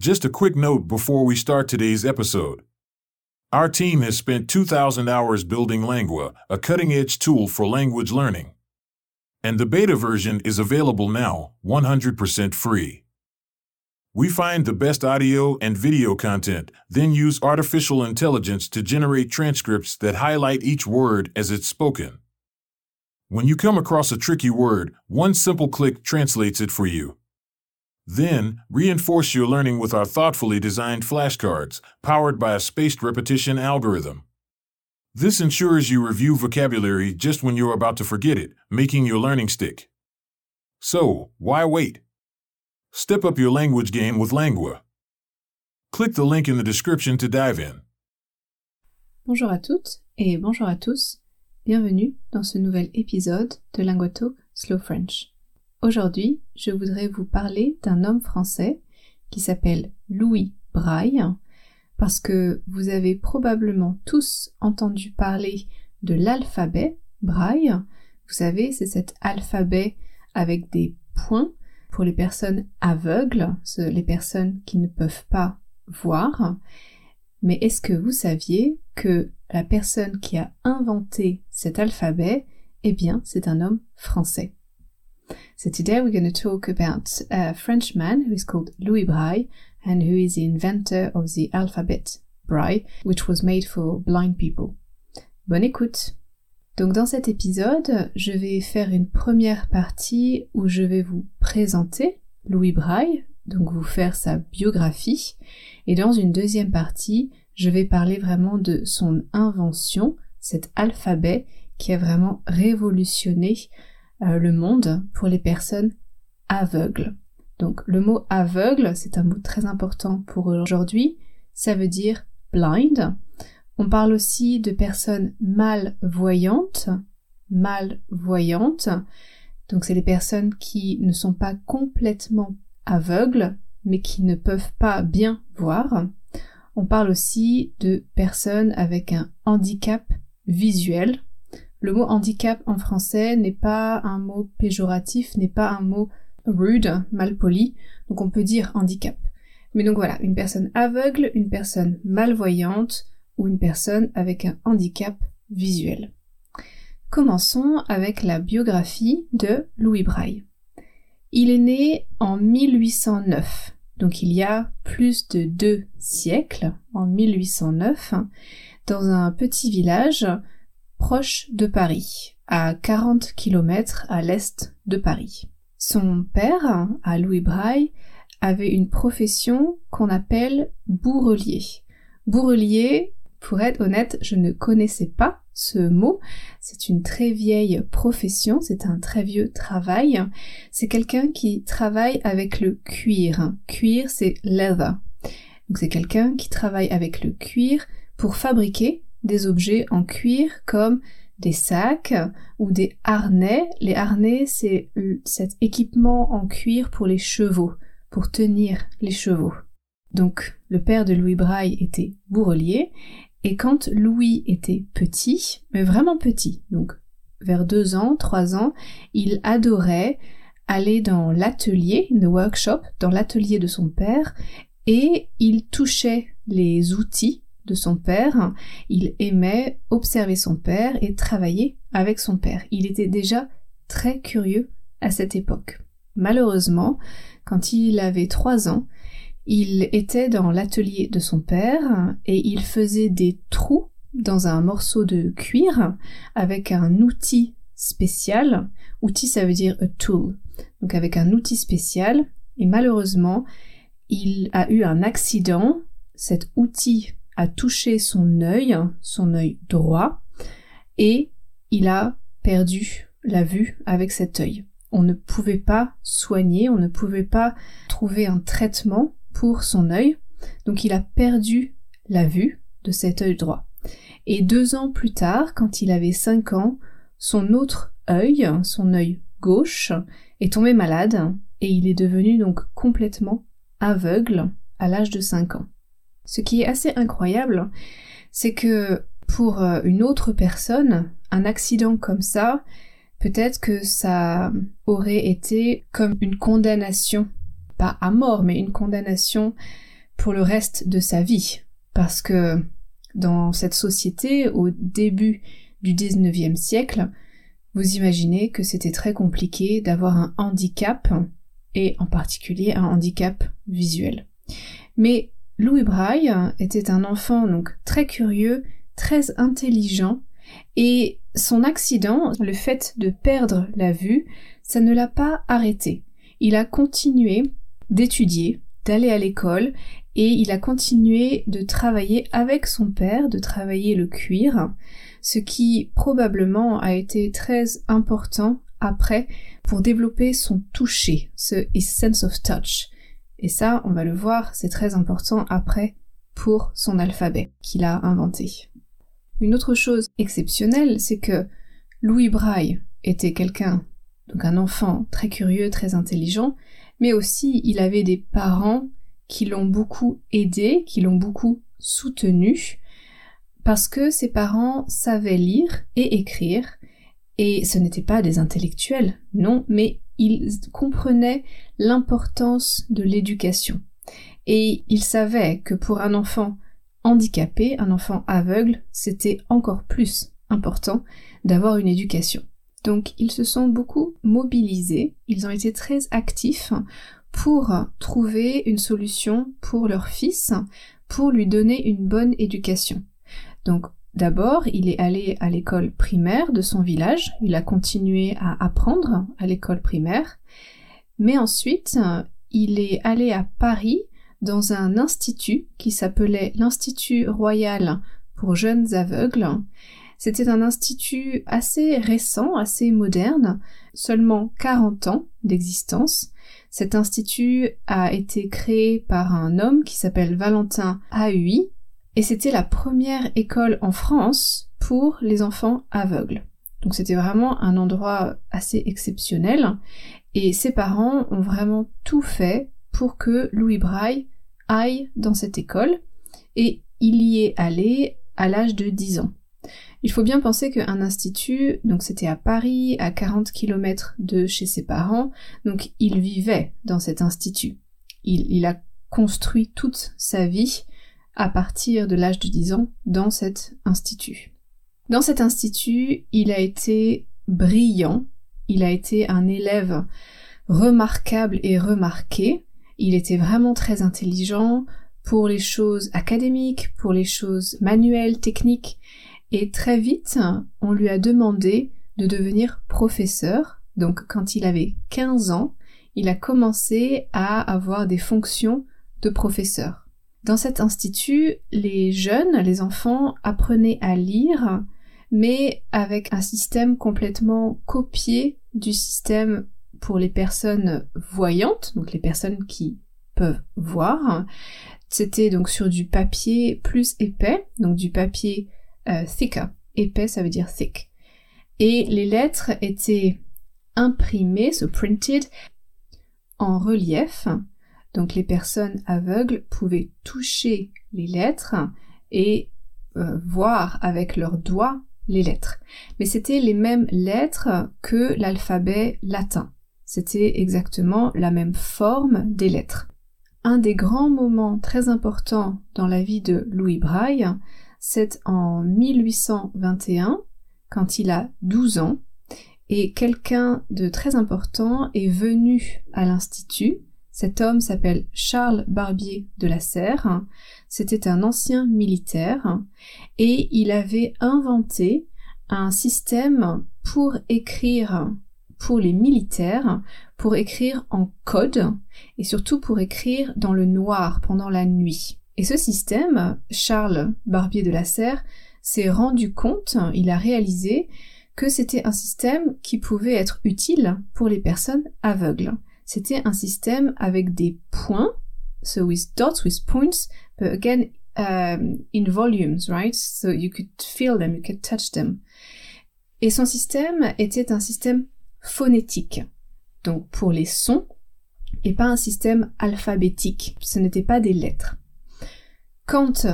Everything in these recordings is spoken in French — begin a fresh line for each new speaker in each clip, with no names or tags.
Just a quick note before we start today's episode. Our team has spent 2,000 hours building Langua, a cutting edge tool for language learning. And the beta version is available now, 100% free. We find the best audio and video content, then use artificial intelligence to generate transcripts that highlight each word as it's spoken. When you come across a tricky word, one simple click translates it for you. Then, reinforce your learning with our thoughtfully designed flashcards, powered by a spaced repetition algorithm. This ensures you review vocabulary just when you're about to forget it, making your learning stick. So, why wait? Step up your language game with Langua. Click the link in the description to dive in.
Bonjour à toutes et bonjour à tous. Bienvenue dans ce nouvel épisode de Linguatalk Slow French. Aujourd'hui, je voudrais vous parler d'un homme français qui s'appelle Louis Braille, parce que vous avez probablement tous entendu parler de l'alphabet Braille. Vous savez, c'est cet alphabet avec des points pour les personnes aveugles, les personnes qui ne peuvent pas voir. Mais est-ce que vous saviez que la personne qui a inventé cet alphabet, eh bien, c'est un homme français? So today we're going to talk about a Frenchman who is called Louis Braille and who is the inventor of the alphabet Braille, which was made for blind people. Bonne écoute. Donc dans cet épisode, je vais faire une première partie où je vais vous présenter Louis Braille, donc vous faire sa biographie, et dans une deuxième partie, je vais parler vraiment de son invention, cet alphabet qui a vraiment révolutionné euh, le monde pour les personnes aveugles. Donc le mot aveugle, c'est un mot très important pour aujourd'hui, ça veut dire blind. On parle aussi de personnes malvoyantes, malvoyantes. Donc c'est les personnes qui ne sont pas complètement aveugles, mais qui ne peuvent pas bien voir. On parle aussi de personnes avec un handicap visuel. Le mot handicap en français n'est pas un mot péjoratif, n'est pas un mot rude, mal poli, donc on peut dire handicap. Mais donc voilà, une personne aveugle, une personne malvoyante ou une personne avec un handicap visuel. Commençons avec la biographie de Louis Braille. Il est né en 1809 donc il y a plus de deux siècles, en 1809, dans un petit village proche de Paris, à 40 km à l'est de Paris. Son père, à Louis Braille, avait une profession qu'on appelle bourrelier. Bourrelier, pour être honnête, je ne connaissais pas ce mot. C'est une très vieille profession, c'est un très vieux travail. C'est quelqu'un qui travaille avec le cuir. Cuir, c'est leather. Donc c'est quelqu'un qui travaille avec le cuir pour fabriquer des objets en cuir comme des sacs ou des harnais. Les harnais, c'est cet équipement en cuir pour les chevaux, pour tenir les chevaux. Donc le père de Louis Braille était bourrelier et quand Louis était petit, mais vraiment petit, donc vers deux ans, trois ans, il adorait aller dans l'atelier, the workshop, dans l'atelier de son père, et il touchait les outils de son père, il aimait observer son père et travailler avec son père. Il était déjà très curieux à cette époque. Malheureusement, quand il avait trois ans, il était dans l'atelier de son père et il faisait des trous dans un morceau de cuir avec un outil spécial. Outil ça veut dire a tool. Donc avec un outil spécial et malheureusement il a eu un accident. Cet outil touché son œil, son œil droit et il a perdu la vue avec cet œil. On ne pouvait pas soigner, on ne pouvait pas trouver un traitement pour son œil, donc il a perdu la vue de cet œil droit. Et deux ans plus tard, quand il avait cinq ans, son autre œil, son œil gauche, est tombé malade et il est devenu donc complètement aveugle à l'âge de cinq ans. Ce qui est assez incroyable, c'est que pour euh, une autre personne, un accident comme ça, peut-être que ça aurait été comme une condamnation pas à mort, mais une condamnation pour le reste de sa vie. Parce que dans cette société, au début du 19e siècle, vous imaginez que c'était très compliqué d'avoir un handicap, et en particulier un handicap visuel. Louis Braille était un enfant donc très curieux, très intelligent, et son accident, le fait de perdre la vue, ça ne l'a pas arrêté. Il a continué d'étudier, d'aller à l'école, et il a continué de travailler avec son père, de travailler le cuir, ce qui probablement a été très important après pour développer son toucher, ce sense of touch. Et ça, on va le voir, c'est très important après pour son alphabet qu'il a inventé. Une autre chose exceptionnelle, c'est que Louis Braille était quelqu'un, donc un enfant très curieux, très intelligent, mais aussi il avait des parents qui l'ont beaucoup aidé, qui l'ont beaucoup soutenu, parce que ses parents savaient lire et écrire, et ce n'étaient pas des intellectuels, non, mais ils comprenaient l'importance de l'éducation. Et ils savaient que pour un enfant handicapé, un enfant aveugle, c'était encore plus important d'avoir une éducation. Donc ils se sont beaucoup mobilisés, ils ont été très actifs pour trouver une solution pour leur fils, pour lui donner une bonne éducation. Donc d'abord, il est allé à l'école primaire de son village, il a continué à apprendre à l'école primaire, mais ensuite, il est allé à Paris dans un institut qui s'appelait l'Institut royal pour jeunes aveugles. C'était un institut assez récent, assez moderne, seulement 40 ans d'existence. Cet institut a été créé par un homme qui s'appelle Valentin Ahui, et c'était la première école en France pour les enfants aveugles. Donc c'était vraiment un endroit assez exceptionnel, et ses parents ont vraiment tout fait pour que Louis Braille aille dans cette école, et il y est allé à l'âge de 10 ans. Il faut bien penser qu'un institut, donc c'était à Paris, à 40 km de chez ses parents, donc il vivait dans cet institut. Il, il a construit toute sa vie à partir de l'âge de 10 ans dans cet institut. Dans cet institut, il a été brillant, il a été un élève remarquable et remarqué, il était vraiment très intelligent pour les choses académiques, pour les choses manuelles, techniques, et très vite, on lui a demandé de devenir professeur. Donc quand il avait 15 ans, il a commencé à avoir des fonctions de professeur. Dans cet institut, les jeunes, les enfants apprenaient à lire, mais avec un système complètement copié du système pour les personnes voyantes, donc les personnes qui peuvent voir. C'était donc sur du papier plus épais, donc du papier euh, thicker. Épais, ça veut dire thick. Et les lettres étaient imprimées, so printed, en relief. Donc les personnes aveugles pouvaient toucher les lettres et euh, voir avec leurs doigts les lettres. Mais c'était les mêmes lettres que l'alphabet latin. C'était exactement la même forme des lettres. Un des grands moments très importants dans la vie de Louis Braille, c'est en 1821, quand il a 12 ans, et quelqu'un de très important est venu à l'Institut. Cet homme s'appelle Charles Barbier de la Serre. C'était un ancien militaire et il avait inventé un système pour écrire pour les militaires, pour écrire en code et surtout pour écrire dans le noir pendant la nuit. Et ce système, Charles Barbier de la Serre s'est rendu compte, il a réalisé que c'était un système qui pouvait être utile pour les personnes aveugles. C'était un système avec des points, so with dots, with points, but again um, in volumes, right? So you could feel them, you could touch them. Et son système était un système phonétique, donc pour les sons, et pas un système alphabétique. Ce n'était pas des lettres. Quand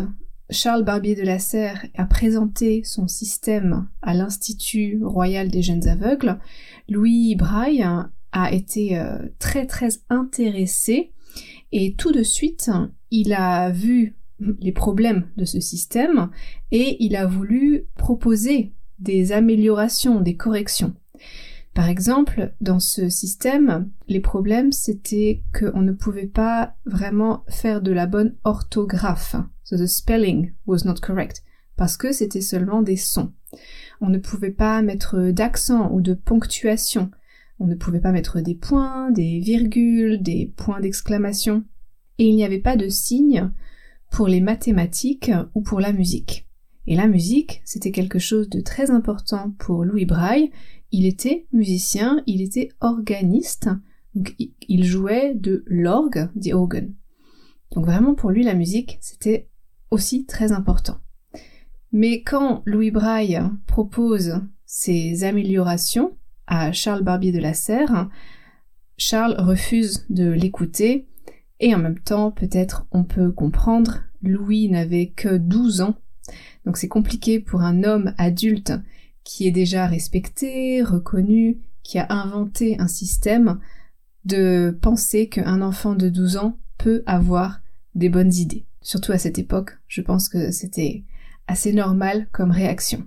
Charles Barbier de la Serre a présenté son système à l'Institut royal des jeunes aveugles, Louis Braille a été euh, très très intéressé et tout de suite il a vu les problèmes de ce système et il a voulu proposer des améliorations, des corrections. Par exemple, dans ce système, les problèmes c'était qu'on ne pouvait pas vraiment faire de la bonne orthographe. So the spelling was not correct. Parce que c'était seulement des sons. On ne pouvait pas mettre d'accent ou de ponctuation. On ne pouvait pas mettre des points, des virgules, des points d'exclamation. Et il n'y avait pas de signes pour les mathématiques ou pour la musique. Et la musique, c'était quelque chose de très important pour Louis Braille. Il était musicien, il était organiste, il jouait de l'orgue, the organ. Donc vraiment pour lui la musique, c'était aussi très important. Mais quand Louis Braille propose ces améliorations à Charles Barbier de la Serre, Charles refuse de l'écouter et en même temps peut-être on peut comprendre, Louis n'avait que 12 ans donc c'est compliqué pour un homme adulte qui est déjà respecté, reconnu, qui a inventé un système, de penser qu'un enfant de 12 ans peut avoir des bonnes idées. Surtout à cette époque, je pense que c'était assez normal comme réaction.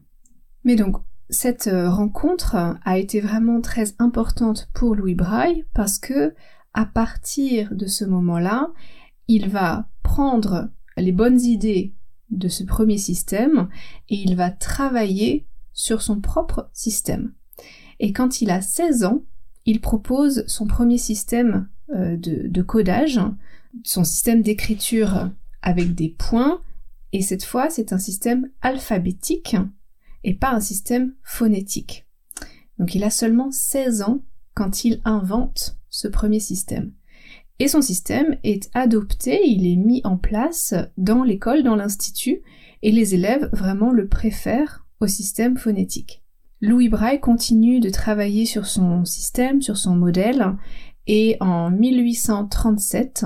Mais donc, cette euh, rencontre a été vraiment très importante pour Louis Braille parce que, à partir de ce moment-là, il va prendre les bonnes idées de ce premier système et il va travailler sur son propre système. Et quand il a 16 ans, il propose son premier système euh, de, de codage, son système d'écriture avec des points, et cette fois c'est un système alphabétique et pas un système phonétique. Donc il a seulement 16 ans quand il invente ce premier système. Et son système est adopté, il est mis en place dans l'école, dans l'institut, et les élèves vraiment le préfèrent au système phonétique. Louis Braille continue de travailler sur son système, sur son modèle, et en 1837,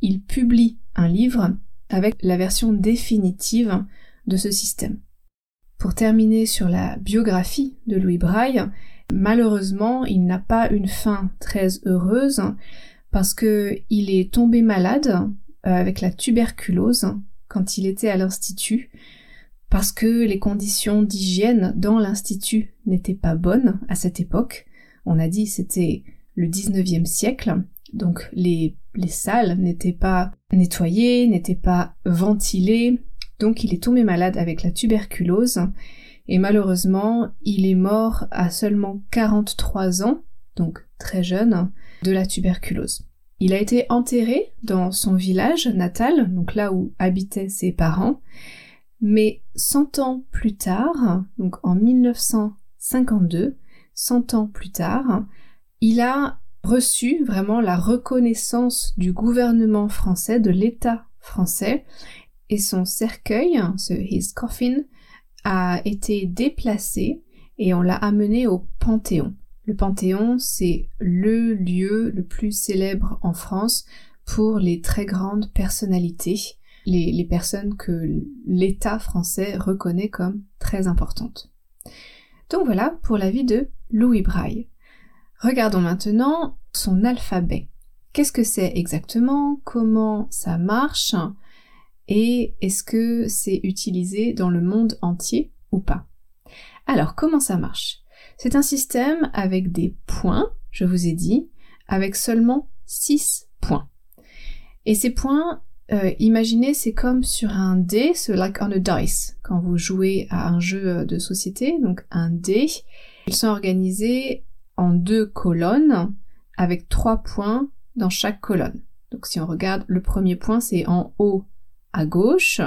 il publie un livre avec la version définitive de ce système. Pour terminer sur la biographie de Louis Braille, malheureusement, il n'a pas une fin très heureuse parce que il est tombé malade euh, avec la tuberculose quand il était à l'institut parce que les conditions d'hygiène dans l'institut n'étaient pas bonnes à cette époque. On a dit c'était le 19e siècle, donc les, les salles n'étaient pas nettoyées, n'étaient pas ventilées, donc il est tombé malade avec la tuberculose et malheureusement il est mort à seulement 43 ans, donc très jeune, de la tuberculose. Il a été enterré dans son village natal, donc là où habitaient ses parents, mais 100 ans plus tard, donc en 1952, 100 ans plus tard, il a reçu vraiment la reconnaissance du gouvernement français, de l'État français, et son cercueil, ce his coffin, a été déplacé et on l'a amené au Panthéon. Le Panthéon, c'est le lieu le plus célèbre en France pour les très grandes personnalités, les, personnes que l'État français reconnaît comme très importantes. Donc voilà pour la vie de Louis Braille. Regardons maintenant son alphabet. Qu'est-ce que c'est exactement? Comment ça marche? Et est-ce que c'est utilisé dans le monde entier ou pas? Alors, comment ça marche? C'est un système avec des points, je vous ai dit, avec seulement 6 points. Et ces points, euh, imaginez, c'est comme sur un dé, c'est like on a dice, quand vous jouez à un jeu de société, donc un dé. Ils sont organisés en deux colonnes, avec trois points dans chaque colonne. Donc si on regarde, le premier point c'est en haut à gauche,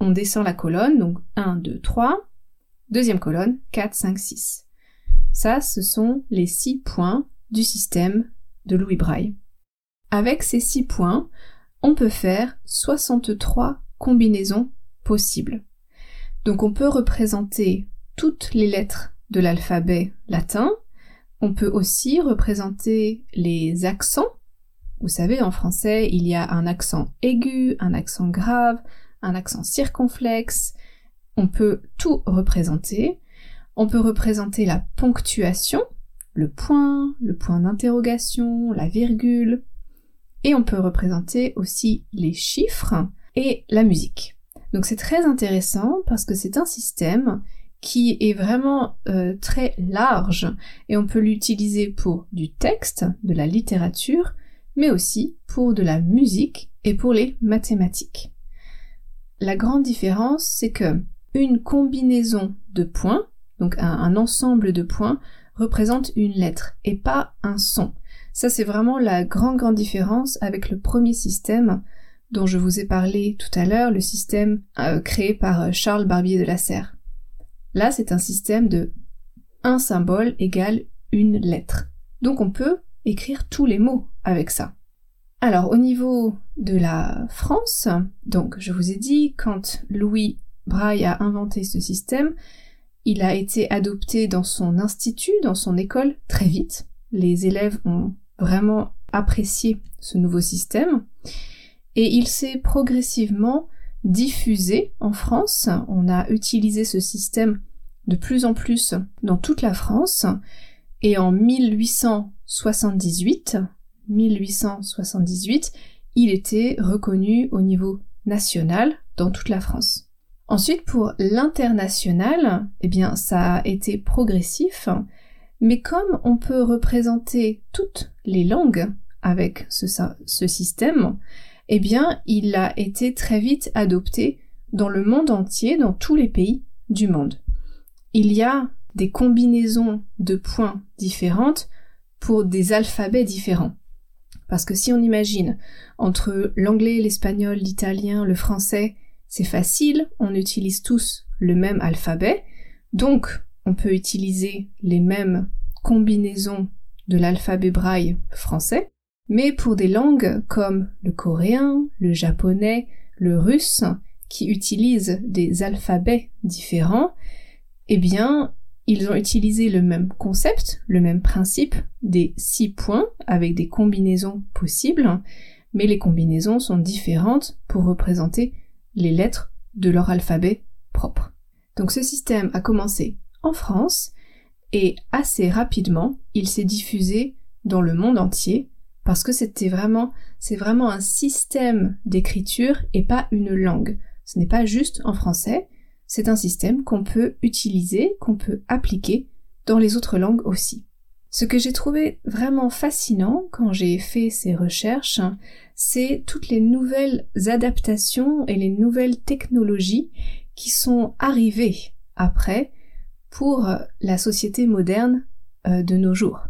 on descend la colonne, donc 1, 2, 3, deuxième colonne, 4, 5, 6. Ça, ce sont les six points du système de Louis Braille. Avec ces six points, on peut faire 63 combinaisons possibles. Donc on peut représenter toutes les lettres de l'alphabet latin, on peut aussi représenter les accents. Vous savez, en français, il y a un accent aigu, un accent grave, un accent circonflexe. On peut tout représenter. On peut représenter la ponctuation, le point, le point d'interrogation, la virgule, et on peut représenter aussi les chiffres et la musique. Donc c'est très intéressant parce que c'est un système qui est vraiment euh, très large et on peut l'utiliser pour du texte, de la littérature, mais aussi pour de la musique et pour les mathématiques. La grande différence, c'est que une combinaison de points, donc un, ensemble de points, représente une lettre et pas un son. Ça, c'est vraiment la grande, grande différence avec le premier système dont je vous ai parlé tout à l'heure, le système euh, créé par euh, Charles Barbier de la Serre. Là, c'est un système de un symbole égale une lettre. Donc on peut écrire tous les mots avec ça. Alors au niveau de la France, donc je vous ai dit, quand Louis Braille a inventé ce système, il a été adopté dans son institut, dans son école, très vite. Les élèves ont vraiment apprécié ce nouveau système. Et il s'est progressivement diffusé en France. On a utilisé ce système de plus en plus dans toute la France. Et en 1878, 1878, il était reconnu au niveau national dans toute la France. Ensuite, pour l'international, eh bien, ça a été progressif, mais comme on peut représenter toutes les langues avec ce, ce système, eh bien, il a été très vite adopté dans le monde entier, dans tous les pays du monde. Il y a des combinaisons de points différentes pour des alphabets différents. Parce que si on imagine entre l'anglais, l'espagnol, l'italien, le français, c'est facile, on utilise tous le même alphabet, donc on peut utiliser les mêmes combinaisons de l'alphabet braille français, mais pour des langues comme le coréen, le japonais, le russe, qui utilisent des alphabets différents, eh bien, ils ont utilisé le même concept, le même principe des six points avec des combinaisons possibles, mais les combinaisons sont différentes pour représenter les lettres de leur alphabet propre. Donc ce système a commencé en France et assez rapidement il s'est diffusé dans le monde entier parce que c'était vraiment, c'est vraiment un système d'écriture et pas une langue. Ce n'est pas juste en français, c'est un système qu'on peut utiliser, qu'on peut appliquer dans les autres langues aussi. Ce que j'ai trouvé vraiment fascinant quand j'ai fait ces recherches, c'est toutes les nouvelles adaptations et les nouvelles technologies qui sont arrivées après pour la société moderne euh, de nos jours.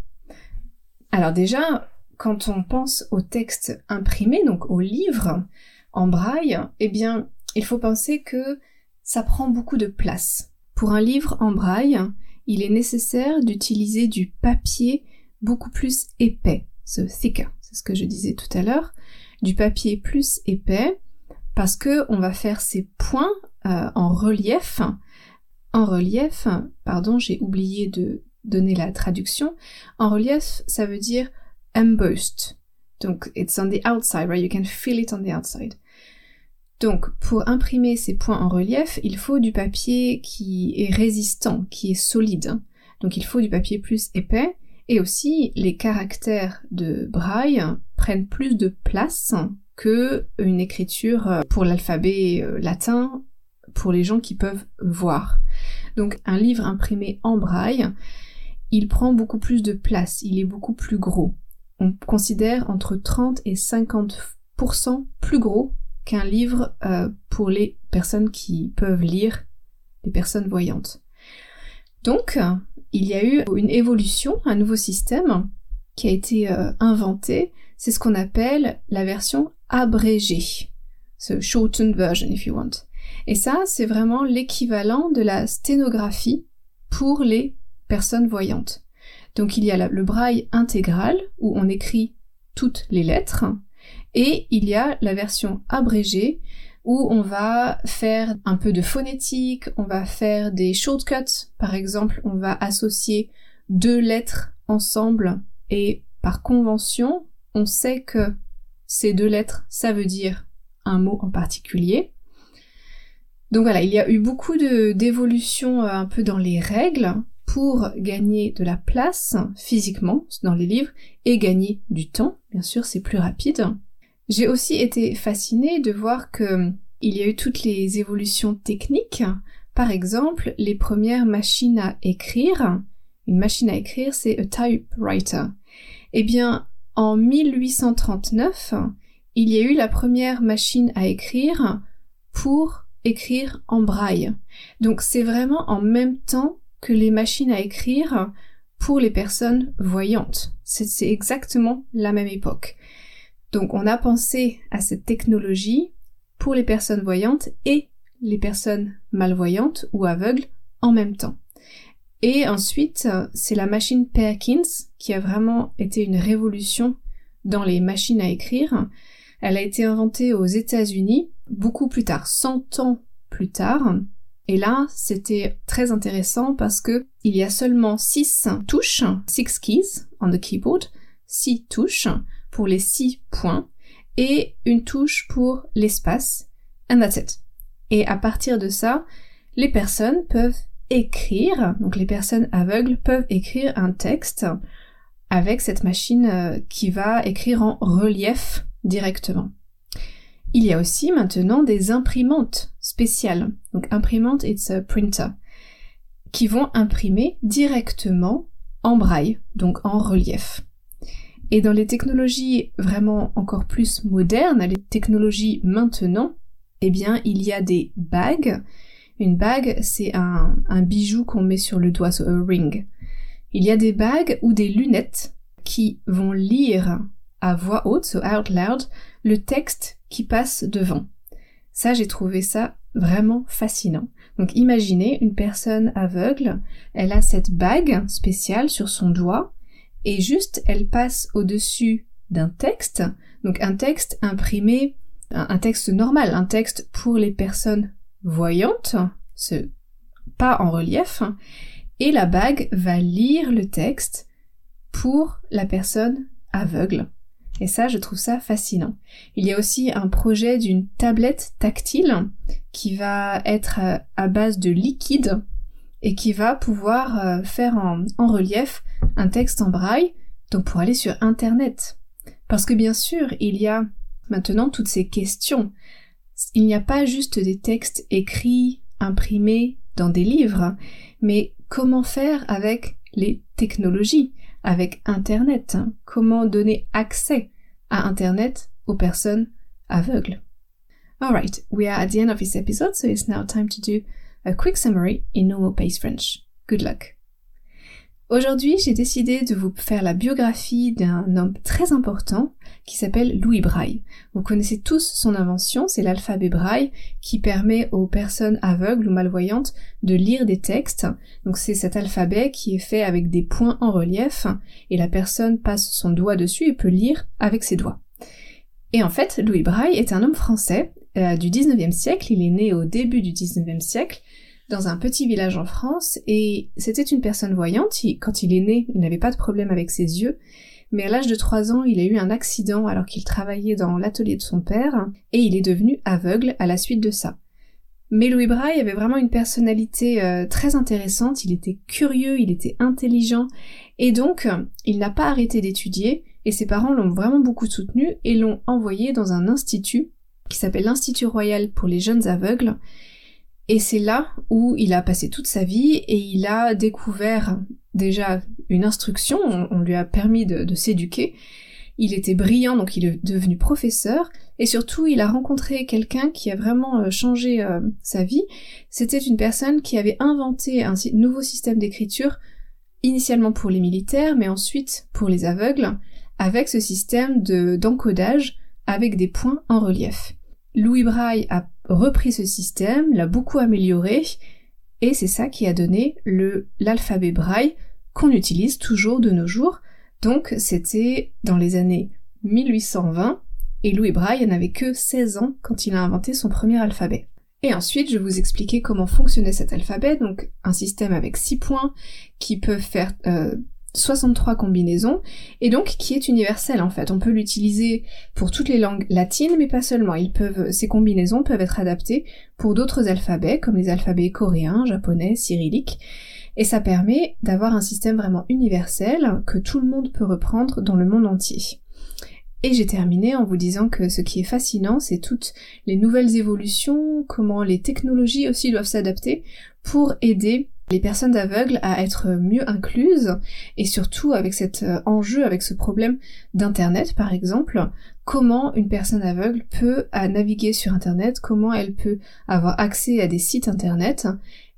Alors déjà, quand on pense au texte imprimé, donc au livre en braille, eh bien, il faut penser que ça prend beaucoup de place. Pour un livre en braille, il est nécessaire d'utiliser du papier beaucoup plus épais, ce thicker, c'est ce que je disais tout à l'heure, du papier plus épais parce que on va faire ces points euh, en relief. En relief, pardon, j'ai oublié de donner la traduction. En relief, ça veut dire embossed. Donc, it's on the outside, right? You can feel it on the outside. Donc, pour imprimer ces points en relief, il faut du papier qui est résistant, qui est solide. Donc, il faut du papier plus épais. Et aussi, les caractères de braille prennent plus de place que une écriture euh, pour l'alphabet euh, latin pour les gens qui peuvent voir. Donc, un livre imprimé en braille, il prend beaucoup plus de place, il est beaucoup plus gros. On considère entre 30 et 50% plus gros qu'un livre euh, pour les personnes qui peuvent lire, les personnes voyantes. Donc, il y a eu une évolution, un nouveau système qui a été euh, inventé. C'est ce qu'on appelle la version abrégée. ce shortened version, if you want. Et ça, c'est vraiment l'équivalent de la sténographie pour les personnes voyantes. Donc il y a le braille intégral où on écrit toutes les lettres et il y a la version abrégée où on va faire un peu de phonétique, on va faire des shortcuts. Par exemple, on va associer deux lettres ensemble et par convention, on sait que ces deux lettres, ça veut dire un mot en particulier. Donc voilà, il y a eu beaucoup d'évolutions euh, un peu dans les règles pour gagner de la place physiquement dans les livres et gagner du temps, bien sûr c'est plus rapide. J'ai aussi été fascinée de voir que il y a eu toutes les évolutions techniques. Par exemple, les premières machines à écrire. Une machine à écrire, c'est a typewriter. Eh bien, en 1839, il y a eu la première machine à écrire pour écrire en braille. Donc c'est vraiment en même temps que les machines à écrire pour les personnes voyantes. C'est exactement la même époque. Donc on a pensé à cette technologie pour les personnes voyantes et les personnes malvoyantes ou aveugles en même temps. Et ensuite, c'est la machine Perkins qui a vraiment été une révolution dans les machines à écrire. Elle a été inventée aux États-Unis beaucoup plus tard, 100 ans plus tard. Et là, c'était très intéressant parce que il y a seulement 6 touches, 6 keys on the keyboard, 6 touches pour les 6 points et une touche pour l'espace. And that's it. Et à partir de ça, les personnes peuvent écrire, donc les personnes aveugles peuvent écrire un texte avec cette machine euh, qui va écrire en relief directement. Il y a aussi maintenant des imprimantes spéciales, donc imprimante it's a printer, qui vont imprimer directement en braille, donc en relief. Et dans les technologies vraiment encore plus modernes, les technologies maintenant, eh bien, il y a des bagues. Une bague, c'est un, bijou qu'on met sur le doigt, so a ring. Il y a des bagues ou des lunettes qui vont lire à voix haute, so out loud, le texte qui passe devant. Ça, j'ai trouvé ça vraiment fascinant. Donc imaginez une personne aveugle, elle a cette bague spéciale sur son doigt, et juste elle passe au-dessus d'un texte, donc un texte imprimé, un texte normal, un texte pour les personnes voyantes, ce, pas en relief, et la bague va lire le texte pour la personne aveugle. Et ça, je trouve ça fascinant. Il y a aussi un projet d'une tablette tactile qui va être euh, à base de liquide et qui va pouvoir euh, faire en, relief un texte en braille, donc pour aller sur Internet. Parce que bien sûr, il y a maintenant toutes ces questions. Il n'y a pas juste des textes écrits, imprimés dans des livres, mais comment faire avec les technologies avec Internet. Comment donner accès à Internet aux personnes aveugles. Alright, we are at the end of this episode, so it's now time to do a quick summary in normal pace French. Good luck! Aujourd'hui, j'ai décidé de vous faire la biographie d'un homme très important qui s'appelle Louis Braille. Vous connaissez tous son invention, c'est l'alphabet Braille qui permet aux personnes aveugles ou malvoyantes de lire des textes. Donc c'est cet alphabet qui est fait avec des points en relief et la personne passe son doigt dessus et peut lire avec ses doigts. Et en fait, Louis Braille est un homme français euh, du 19e siècle, il est né au début du 19e siècle dans un petit village en France et c'était une personne voyante. quand il est né, il n'avait pas de problème avec ses yeux, mais à l'âge de 3 ans, il a eu un accident alors qu'il travaillait dans l'atelier de son père et il est devenu aveugle à la suite de ça. Mais Louis Braille avait vraiment une personnalité euh, très intéressante, il était curieux, il était intelligent et donc il n'a pas arrêté d'étudier et ses parents l'ont vraiment beaucoup soutenu et l'ont envoyé dans un institut qui s'appelle l'Institut Royal pour les jeunes aveugles et c'est là où il a passé toute sa vie et il a découvert déjà une instruction, on, lui a permis de, s'éduquer. Il était brillant, donc il est devenu professeur, et surtout il a rencontré quelqu'un qui a vraiment euh, changé euh, sa vie. C'était une personne qui avait inventé un nouveau système d'écriture, initialement pour les militaires, mais ensuite pour les aveugles, avec ce système d'encodage avec des points en relief. Louis Braille a repris ce système, l'a beaucoup amélioré, et c'est ça qui a donné le l'alphabet Braille qu'on utilise toujours de nos jours. Donc c'était dans les années 1820, et Louis Braille n'avait que 16 ans quand il a inventé son premier alphabet. Et ensuite, je vous expliquer comment fonctionnait cet alphabet, donc un système avec 6 points qui peuvent faire euh, 63 combinaisons, et donc qui est universel en fait. On peut l'utiliser pour toutes les langues latines, mais pas seulement. Ils peuvent, ces combinaisons peuvent être adaptées pour d'autres alphabets, comme les alphabets coréens, japonais, cyrilliques, et ça permet d'avoir un système vraiment universel que tout le monde peut reprendre dans le monde entier. Et j'ai terminé en vous disant que ce qui est fascinant, c'est toutes les nouvelles évolutions, comment les technologies aussi doivent s'adapter pour aider les personnes aveugles à être mieux incluses et surtout avec cet euh, enjeu, avec ce problème d'internet par exemple, comment une personne aveugle peut naviguer sur internet, comment elle peut avoir accès à des sites internet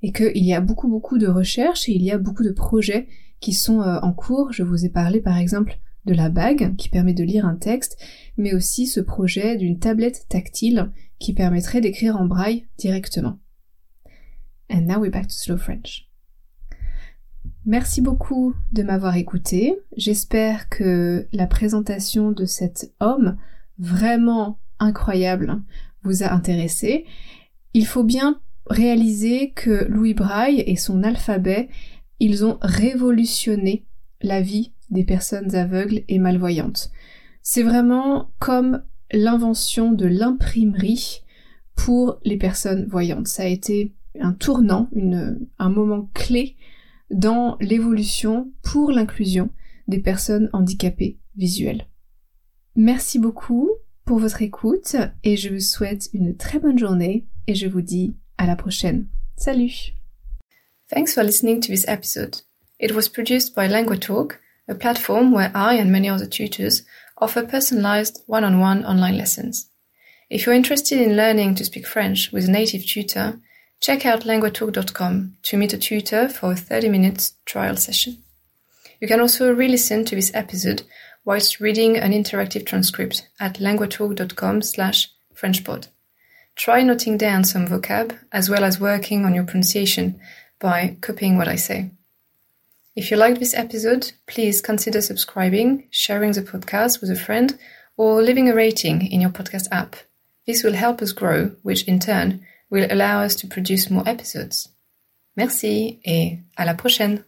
et qu'il y a beaucoup beaucoup de recherches et il y a beaucoup de projets qui sont euh, en cours. Je vous ai parlé par exemple de la bague qui permet de lire un texte, mais aussi ce projet d'une tablette tactile qui permettrait d'écrire en braille directement. And now we're back to slow French. Merci beaucoup de m'avoir écouté. J'espère que la présentation de cet homme vraiment incroyable vous a intéressé. Il faut bien réaliser que Louis Braille et son alphabet, ils ont révolutionné la vie des personnes aveugles et malvoyantes. C'est vraiment comme l'invention de l'imprimerie pour les personnes voyantes. Ça a été un tournant, un moment clé dans l'évolution pour l'inclusion des personnes handicapées visuelles. Merci beaucoup pour votre écoute et je vous souhaite une très bonne journée et je vous dis à la prochaine. Salut! Thanks for listening to this episode. It was produced by LanguaTalk a platform where I and many other tutors offer personalized one-on-one online lessons. If you're interested in learning to speak French with a native tutor, check out languatalk.com to meet a tutor for a 30 minute trial session. You can also re-listen to this episode whilst reading an interactive transcript at languatalk.com slash frenchpod. Try noting down some vocab as well as working on your pronunciation by copying what I say. If you liked this episode, please consider subscribing, sharing the podcast with a friend, or leaving a rating in your podcast app. This will help us grow, which in turn will allow us to produce more episodes. Merci et à la prochaine!